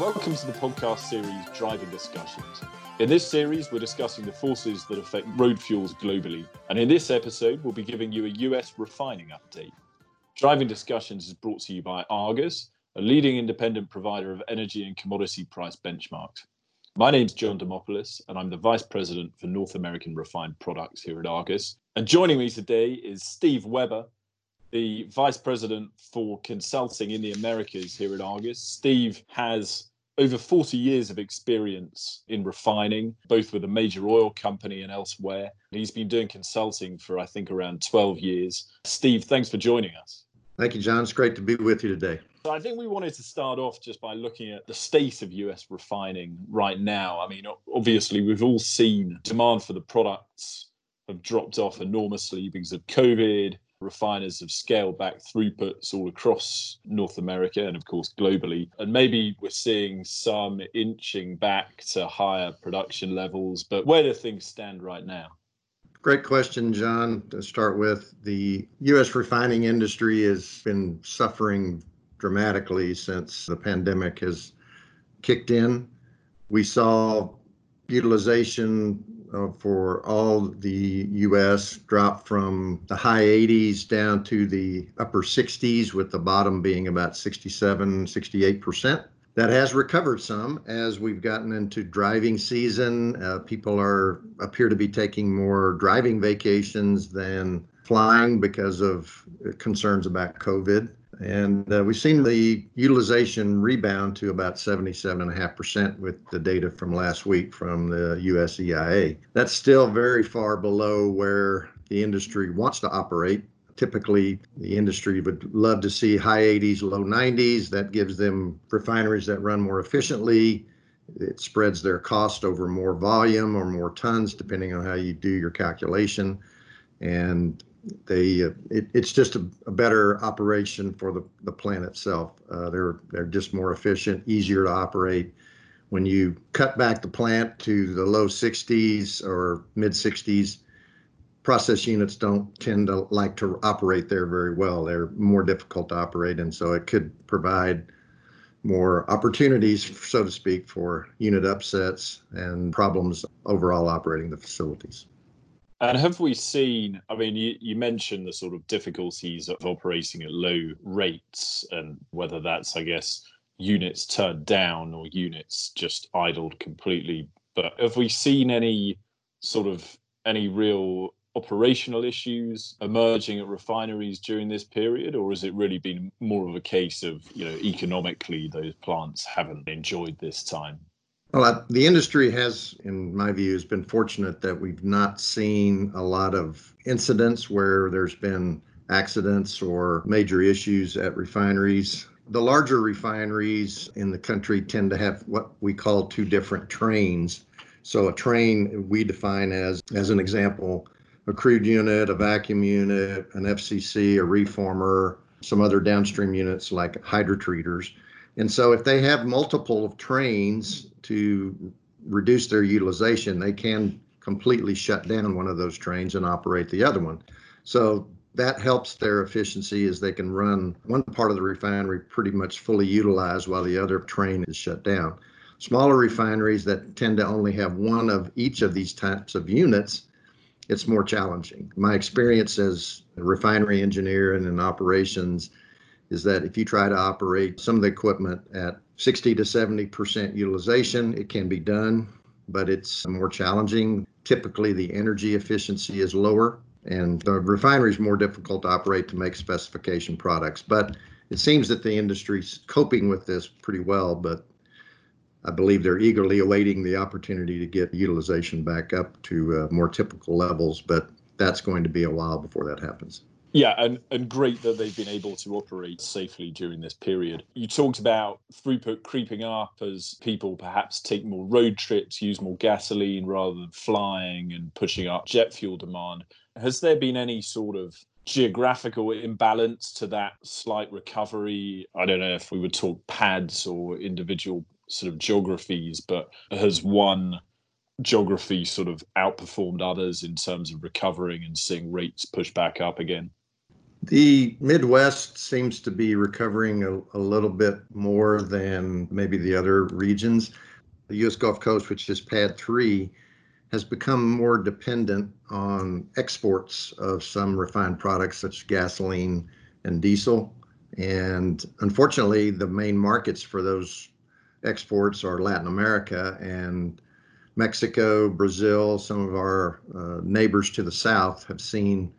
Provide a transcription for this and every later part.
Welcome to the podcast series Driving Discussions. In this series, we're discussing the forces that affect road fuels globally. And in this episode, we'll be giving you a US refining update. Driving Discussions is brought to you by Argus, a leading independent provider of energy and commodity price benchmarks. My name's John Demopoulos, and I'm the Vice President for North American Refined Products here at Argus. And joining me today is Steve Webber, the Vice President for Consulting in the Americas here at Argus. Steve has over 40 years of experience in refining, both with a major oil company and elsewhere. He's been doing consulting for, I think, around 12 years. Steve, thanks for joining us. Thank you, John. It's great to be with you today. So I think we wanted to start off just by looking at the state of US refining right now. I mean, obviously, we've all seen demand for the products have dropped off enormously because of COVID, refiners have scaled back throughputs all across North America and, of course, globally. And maybe we're seeing some inching back to higher production levels. But where do things stand right now? Great question, John. To start with, the U.S. refining industry has been suffering dramatically since the pandemic has kicked in. We saw utilization uh, for all the U.S. dropped from the high 80s down to the upper 60s, with the bottom being about 67, 68 percent. That has recovered some as we've gotten into driving season. Uh, people are appear to be taking more driving vacations than flying because of concerns about COVID. And uh, we've seen the utilization rebound to about 77.5% with the data from last week from the US EIA. That's still very far below where the industry wants to operate. Typically, the industry would love to see high 80s, low 90s. That gives them refineries that run more efficiently. It spreads their cost over more volume or more tons, depending on how you do your calculation. And they uh, it, it's just a, a, better operation for the, the plant itself. Uh, they're they're just more efficient, easier to operate. When you cut back the plant to the low 60s or mid 60s, process units don't tend to like to operate there very well. They're more difficult to operate, and so it could provide more opportunities, so to speak, for unit upsets and problems overall operating the facilities. And have we seen? I mean, you, you mentioned the sort of difficulties of operating at low rates, and whether that's, I guess, units turned down or units just idled completely. But have we seen any sort of any real operational issues emerging at refineries during this period, or has it really been more of a case of, you know, economically those plants haven't enjoyed this time? Well, the industry has, in my view, has been fortunate that we've not seen a lot of incidents where there's been accidents or major issues at refineries. The larger refineries in the country tend to have what we call two different trains. So a train we define as, as an example, a crude unit, a vacuum unit, an FCC, a reformer, some other downstream units like hydrotreaters. And so if they have multiple of trains to reduce their utilization, they can completely shut down one of those trains and operate the other one. So that helps their efficiency as they can run one part of the refinery pretty much fully utilized while the other train is shut down. Smaller refineries that tend to only have one of each of these types of units, it's more challenging. My experience as a refinery engineer and in operations is that if you try to operate some of the equipment at 60 to 70% utilization, it can be done, but it's more challenging. Typically, the energy efficiency is lower, and the refinery is more difficult to operate to make specification products. But it seems that the industry's coping with this pretty well, but I believe they're eagerly awaiting the opportunity to get utilization back up to uh, more typical levels, but that's going to be a while before that happens. Yeah, and, and great that they've been able to operate safely during this period. You talked about throughput creeping up as people perhaps take more road trips, use more gasoline rather than flying, and pushing up jet fuel demand. Has there been any sort of geographical imbalance to that slight recovery? I don't know if we would talk PADDs or individual sort of geographies, but has one geography sort of outperformed others in terms of recovering and seeing rates push back up again? The Midwest seems to be recovering a, a, little bit more than maybe the other regions. The U.S. Gulf Coast, which is PADD 3, has become more dependent on exports of some refined products such as gasoline and diesel. And unfortunately, the main markets for those exports are Latin America and Mexico, Brazil, some of our uh, neighbors to the south have seen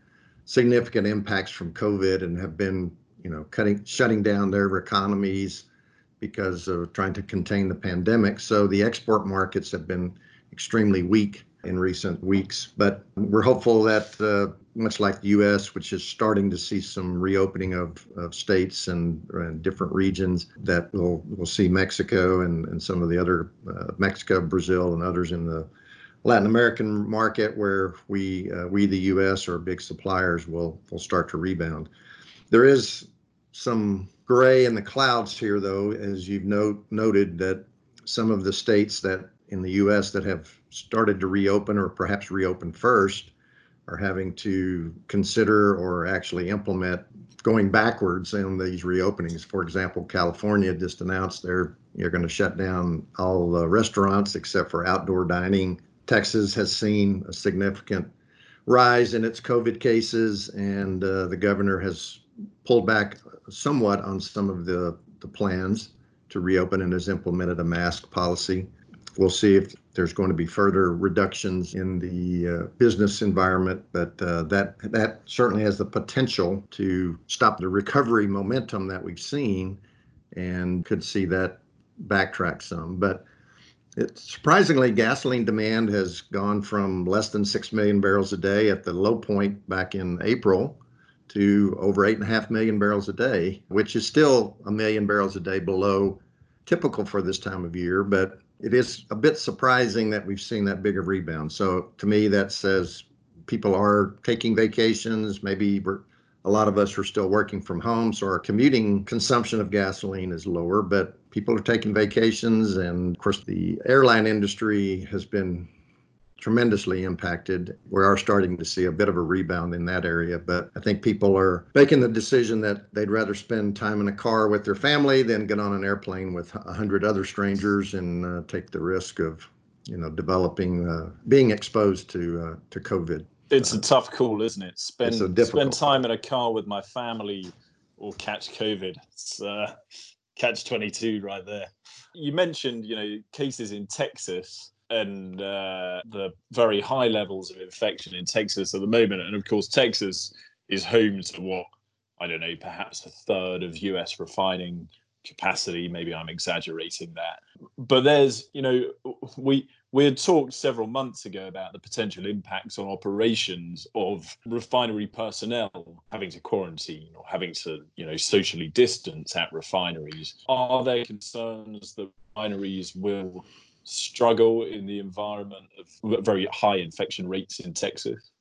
significant impacts from COVID and have been, you know, cutting, shutting down their economies because of trying to contain the pandemic. So the export markets have been extremely weak in recent weeks. But we're hopeful that, uh, much like the U.S., which is starting to see some reopening of, of states and, and different regions, that we'll, we'll see Mexico and, and some of the other, uh, Mexico, Brazil, and others in the Latin American market where we, uh, we the U.S. or big suppliers will, will start to rebound. There is some gray in the clouds here, though, as you've note, noted that some of the states that in the U.S. that have started to reopen or perhaps reopen first are having to consider or actually implement going backwards in these reopenings. For example, California just announced they're you're going to shut down all restaurants except for outdoor dining. Texas has seen a significant rise in its COVID cases, and uh, the governor has pulled back somewhat on some of the, the plans to reopen and has implemented a mask policy. We'll see if there's going to be further reductions in the uh, business environment, but uh, that that certainly has the potential to stop the recovery momentum that we've seen, and could see that backtrack some. But it, surprisingly, gasoline demand has gone from less than six million barrels a day at the low point back in April to over eight and a half million barrels a day, which is still a million barrels a day below typical for this time of year, but it is a bit surprising that we've seen that big of rebound. So to me, that says people are taking vacations. Maybe a lot of us are still working from home, so our commuting consumption of gasoline is lower, but people are taking vacations. And of course, the airline industry has been tremendously impacted. We are starting to see a bit of a rebound in that area, but I think people are making the decision that they'd rather spend time in a car with their family than get on an airplane with a hundred other strangers and uh, take the risk of, you know, developing, uh, being exposed to uh, to COVID. It's a tough call, isn't it? Spend spend time in a car with my family or catch COVID. It's uh, catch twenty two right there. You mentioned, you know, cases in Texas and uh, the very high levels of infection in Texas at the moment. And of course, Texas is home to what I don't know, perhaps a third of US refining capacity. Maybe I'm exaggerating that. But there's, you know, we we had talked several months ago about the potential impacts on operations of refinery personnel having to quarantine or having to, you know, socially distance at refineries. Are there concerns that refineries will struggle in the environment of very high infection rates in Texas?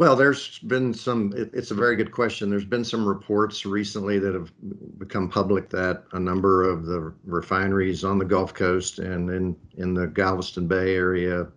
Well, there's been some, it, it's a very good question. There's been some reports recently that have become public that a number of the refineries on the Gulf Coast and in, in the Galveston Bay area,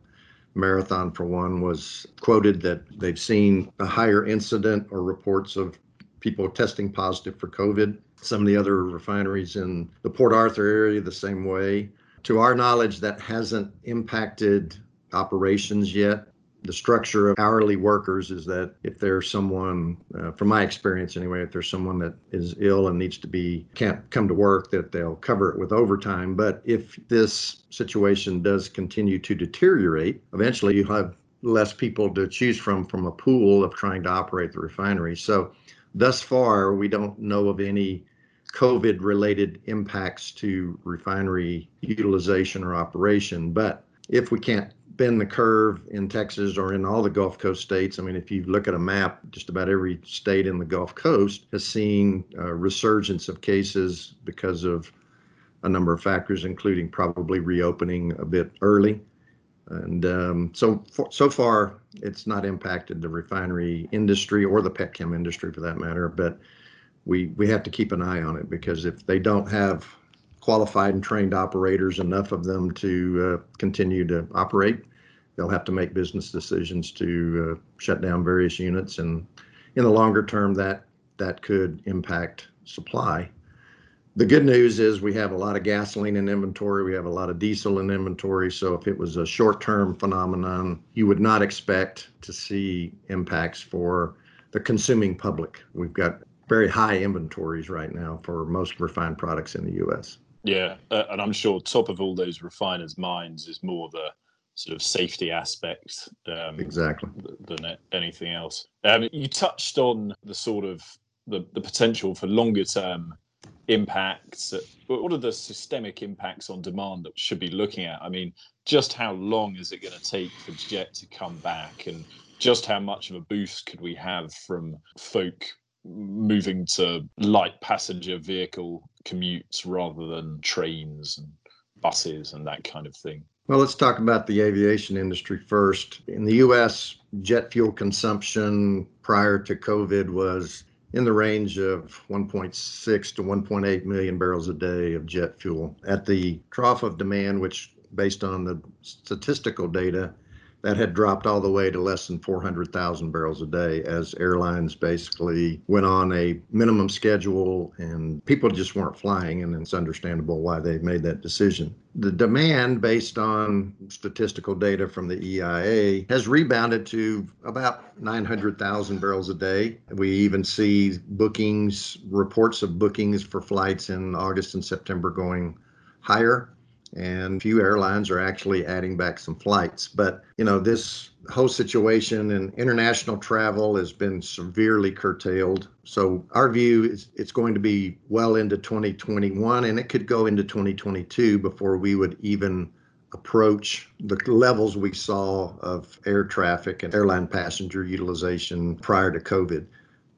Marathon for one, was quoted that they've seen a higher incident or reports of people testing positive for COVID. Some of the other refineries in the Port Arthur area, the same way to our knowledge, that hasn't impacted operations yet. The structure of hourly workers is that if there's someone, uh, from my experience anyway, if there's someone that is ill and needs to be, can't come to work, that they'll cover it with overtime. But if this situation does continue to deteriorate, eventually you have less people to choose from from a pool of trying to operate the refinery. So thus far, we don't know of any COVID related impacts to refinery utilization or operation. But if we can't bend the curve in Texas or in all the Gulf Coast states, I mean, if you look at a map, just about every state in the Gulf Coast has seen a resurgence of cases because of a number of factors, including probably reopening a bit early. And um, so, for, so far, it's not impacted the refinery industry or the petchem industry for that matter. But we we have to keep an eye on it because if they don't have qualified and trained operators, enough of them to uh, continue to operate, they'll have to make business decisions to uh, shut down various units. And in the longer term, that that could impact supply. The good news is we have a lot of gasoline in inventory, we have a lot of diesel in inventory. So if it was a short term phenomenon, you would not expect to see impacts for the consuming public. We've got very high inventories right now for most refined products in the US. Yeah, uh, and I'm sure top of all those refiners' minds is more the sort of safety aspect um, exactly than anything else. Um, you touched on the sort of the, the potential for longer term impacts. What are the systemic impacts on demand that we should be looking at? I mean, just how long is it going to take for jet to come back, and just how much of a boost could we have from folk moving to light passenger vehicle commutes rather than trains and buses and that kind of thing? Well, let's talk about the aviation industry first. In the US, jet fuel consumption prior to COVID was in the range of 1.6 to 1.8 million barrels a day of jet fuel. At the trough of demand, which based on the statistical data, that had dropped all the way to less than 400,000 barrels a day as airlines basically went on a minimum schedule and people just weren't flying. And it's understandable why they made that decision. The demand, based on statistical data from the EIA, has rebounded to about 900,000 barrels a day. We even see bookings, reports of bookings for flights in August and September going higher and few airlines are actually adding back some flights. But you know, this whole situation and international travel has been severely curtailed. So our view is it's going to be well into 2021, and it could go into 2022 before we would even approach the levels we saw of air traffic and airline passenger utilization prior to COVID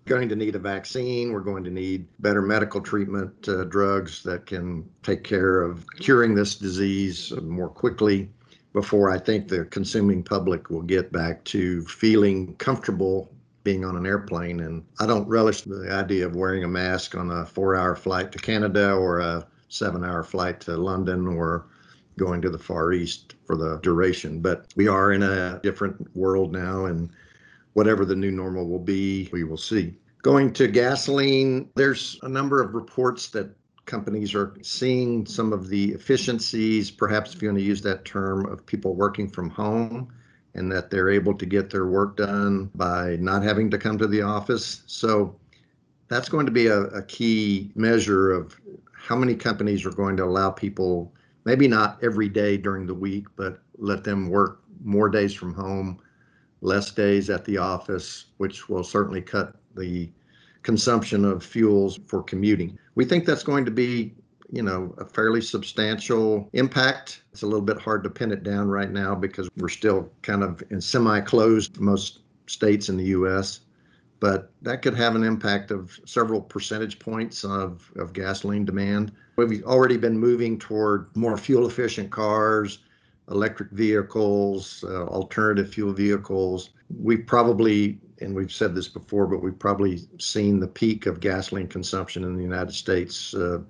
going to need a vaccine. We're going to need better medical treatment uh, drugs that can take care of curing this disease more quickly before I think the consuming public will get back to feeling comfortable being on an airplane. And I don't relish the idea of wearing a mask on a four hour flight to Canada or a seven hour flight to London or going to the Far East for the duration. But we are in a different world now. And whatever the new normal will be, we will see. Going to gasoline, there's a number of reports that companies are seeing some of the efficiencies, perhaps if you want to use that term, of people working from home and that they're able to get their work done by not having to come to the office. So that's going to be a, a key measure of how many companies are going to allow people, maybe not every day during the week, but let them work more days from home less days at the office, which will certainly cut the consumption of fuels for commuting. We think that's going to be, you know, a fairly substantial impact. It's a little bit hard to pin it down right now because we're still kind of in semi-closed most states in the US, but that could have an impact of several percentage points of, of gasoline demand. We've already been moving toward more fuel efficient cars, electric vehicles, uh, alternative fuel vehicles. We probably, and we've said this before, but we've probably seen the peak of gasoline consumption in the United States uh, a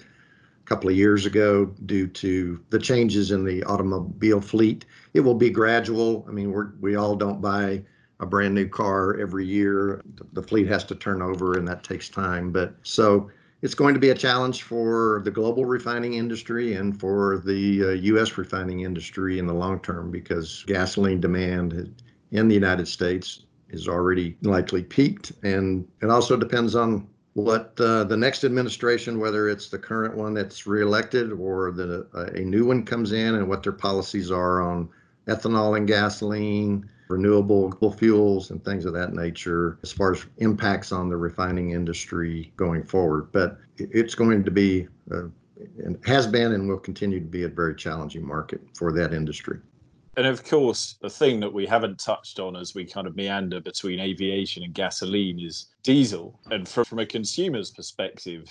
couple of years ago due to the changes in the automobile fleet. It will be gradual. I mean, we we all don't buy a brand new car every year. The fleet has to turn over, and that takes time. But so it's going to be a challenge for the global refining industry and for the uh, U.S. refining industry in the long term because gasoline demand in the United States is already likely peaked. And it also depends on what uh, the next administration, whether it's the current one that's reelected or the, uh, a new one comes in, and what their policies are on ethanol and gasoline, renewable fuels and things of that nature as far as impacts on the refining industry going forward. But it's going to be, uh, and has been, and will continue to be a very challenging market for that industry. And of course, the thing that we haven't touched on as we kind of meander between aviation and gasoline is diesel. And from, from a consumer's perspective,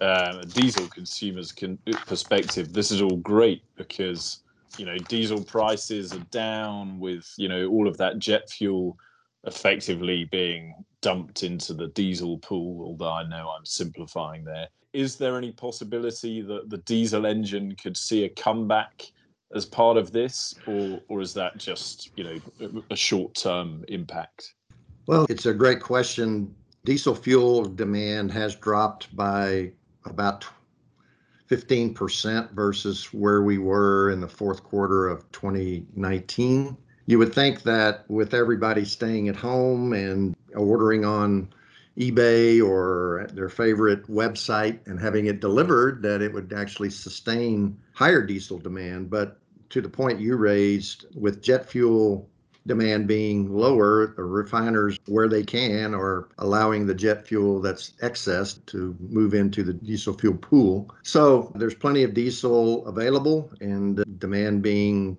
uh, a diesel consumer's con- perspective, this is all great because you know diesel prices are down with you know all of that jet fuel effectively being dumped into the diesel pool although i know i'm simplifying there. Is there any possibility that the diesel engine could see a comeback as part of this or or is that just you know a short term impact? Well it's a great question. Diesel fuel demand has dropped by about 15% versus where we were in the fourth quarter of 2019. You would think that with everybody staying at home and ordering on eBay or their favorite website and having it delivered, that it would actually sustain higher diesel demand. But to the point you raised, with jet fuel demand being lower, the refiners, where they can, are allowing the jet fuel that's excess to move into the diesel fuel pool. So there's plenty of diesel available, and demand being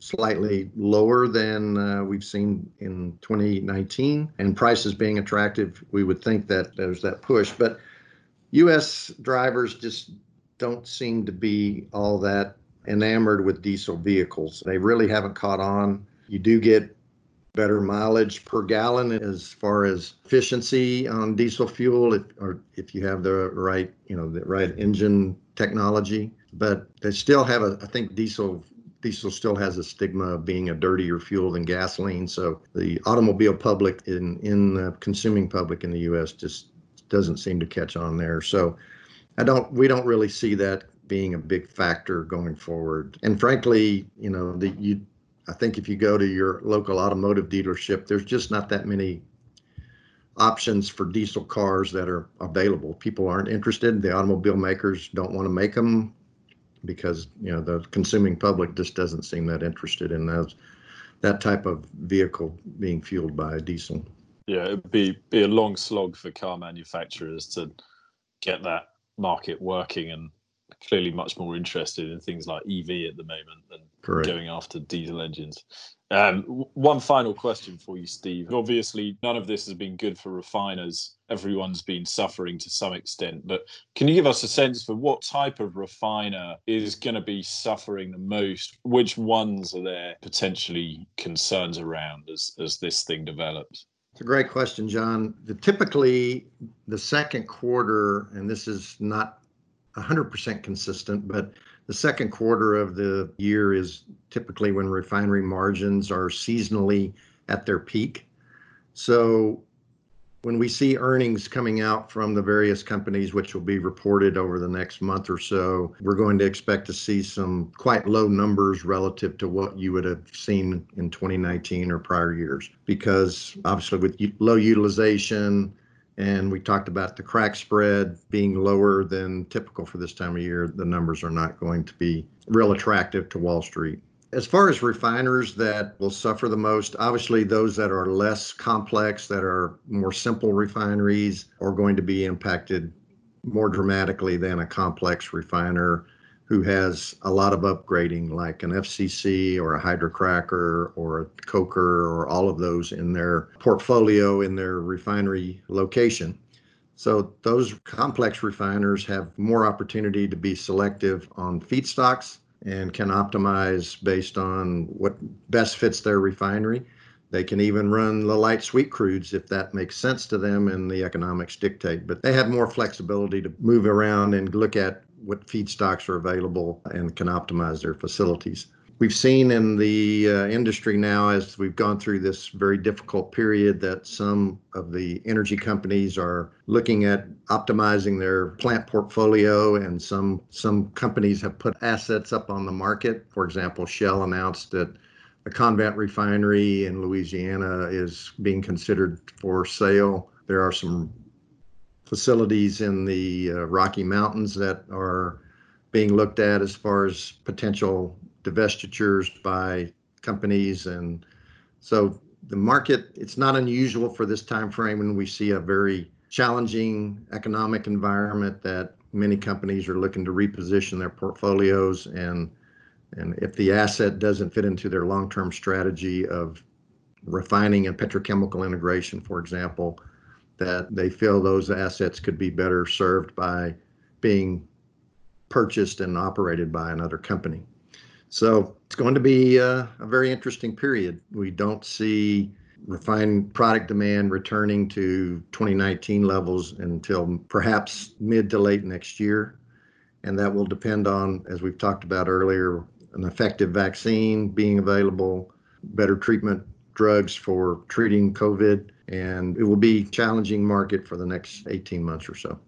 slightly lower than uh, we've seen in 2019, and prices being attractive, we would think that there's that push. But U.S. drivers just don't seem to be all that enamored with diesel vehicles. They really haven't caught on. You do get better mileage per gallon as far as efficiency on diesel fuel, if, or if you have the right, you know, the right engine technology. But they still have a, I think diesel diesel still has a stigma of being a dirtier fuel than gasoline. So the automobile public in in the consuming public in the U.S. just doesn't seem to catch on there. So I don't we don't really see that being a big factor going forward. And frankly, you know, the you I think if you go to your local automotive dealership, there's just not that many options for diesel cars that are available. People aren't interested. The automobile makers don't want to make them because you know the consuming public just doesn't seem that interested in those that type of vehicle being fueled by diesel. Yeah, it'd be be a long slog for car manufacturers to get that market working and clearly much more interested in things like EV at the moment than Correct. going after diesel engines. Um, one final question for you, Steve. Obviously, none of this has been good for refiners. Everyone's been suffering to some extent. But can you give us a sense for what type of refiner is going to be suffering the most? Which ones are there potentially concerns around as, as this thing develops? It's a great question, John. The, typically, the second quarter, and this is not 100% consistent, but the second quarter of the year is typically when refinery margins are seasonally at their peak. So when we see earnings coming out from the various companies, which will be reported over the next month or so, we're going to expect to see some quite low numbers relative to what you would have seen in 2019 or prior years. Because obviously, with low utilization, and we talked about the crack spread being lower than typical for this time of year. The numbers are not going to be real attractive to Wall Street. As far as refiners that will suffer the most, obviously those that are less complex, that are more simple refineries, are going to be impacted more dramatically than a complex refiner who has a lot of upgrading, like an FCC or a hydrocracker or a coker or all of those in their portfolio in their refinery location. So those complex refiners have more opportunity to be selective on feedstocks and can optimize based on what best fits their refinery. They can even run the light sweet crudes if that makes sense to them and the economics dictate. But they have more flexibility to move around and look at what feedstocks are available and can optimize their facilities. We've seen in the uh, industry now, as we've gone through this very difficult period, that some of the energy companies are looking at optimizing their plant portfolio, and some some companies have put assets up on the market. For example, Shell announced that the Convent refinery in Louisiana is being considered for sale. There are some facilities in the uh, Rocky Mountains that are being looked at as far as potential divestitures by companies and so the market it's not unusual for this time frame when we see a very challenging economic environment that many companies are looking to reposition their portfolios and and if the asset doesn't fit into their long-term strategy of refining and petrochemical integration for example that they feel those assets could be better served by being purchased and operated by another company. So it's going to be a, a very interesting period. We don't see refined product demand returning to 2019 levels until perhaps mid to late next year. And that will depend on, as we've talked about earlier, an effective vaccine being available, better treatment drugs for treating COVID, and it will be challenging market for the next 18 months or so.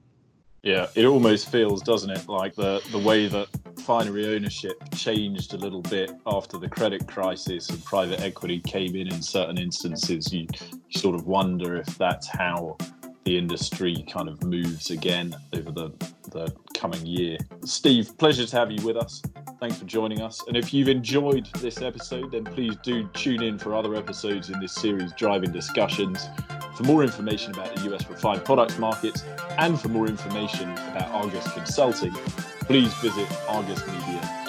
Yeah, it almost feels, doesn't it, like the the way that finery ownership changed a little bit after the credit crisis and private equity came in in certain instances. You, you sort of wonder if that's how the industry kind of moves again over the, the coming year. Steve, pleasure to have you with us. Thanks for joining us. And if you've enjoyed this episode, then please do tune in for other episodes in this series, Driving Discussions. For more information about the US refined products markets and for more information about Argus Consulting, please visit argusmedia.com.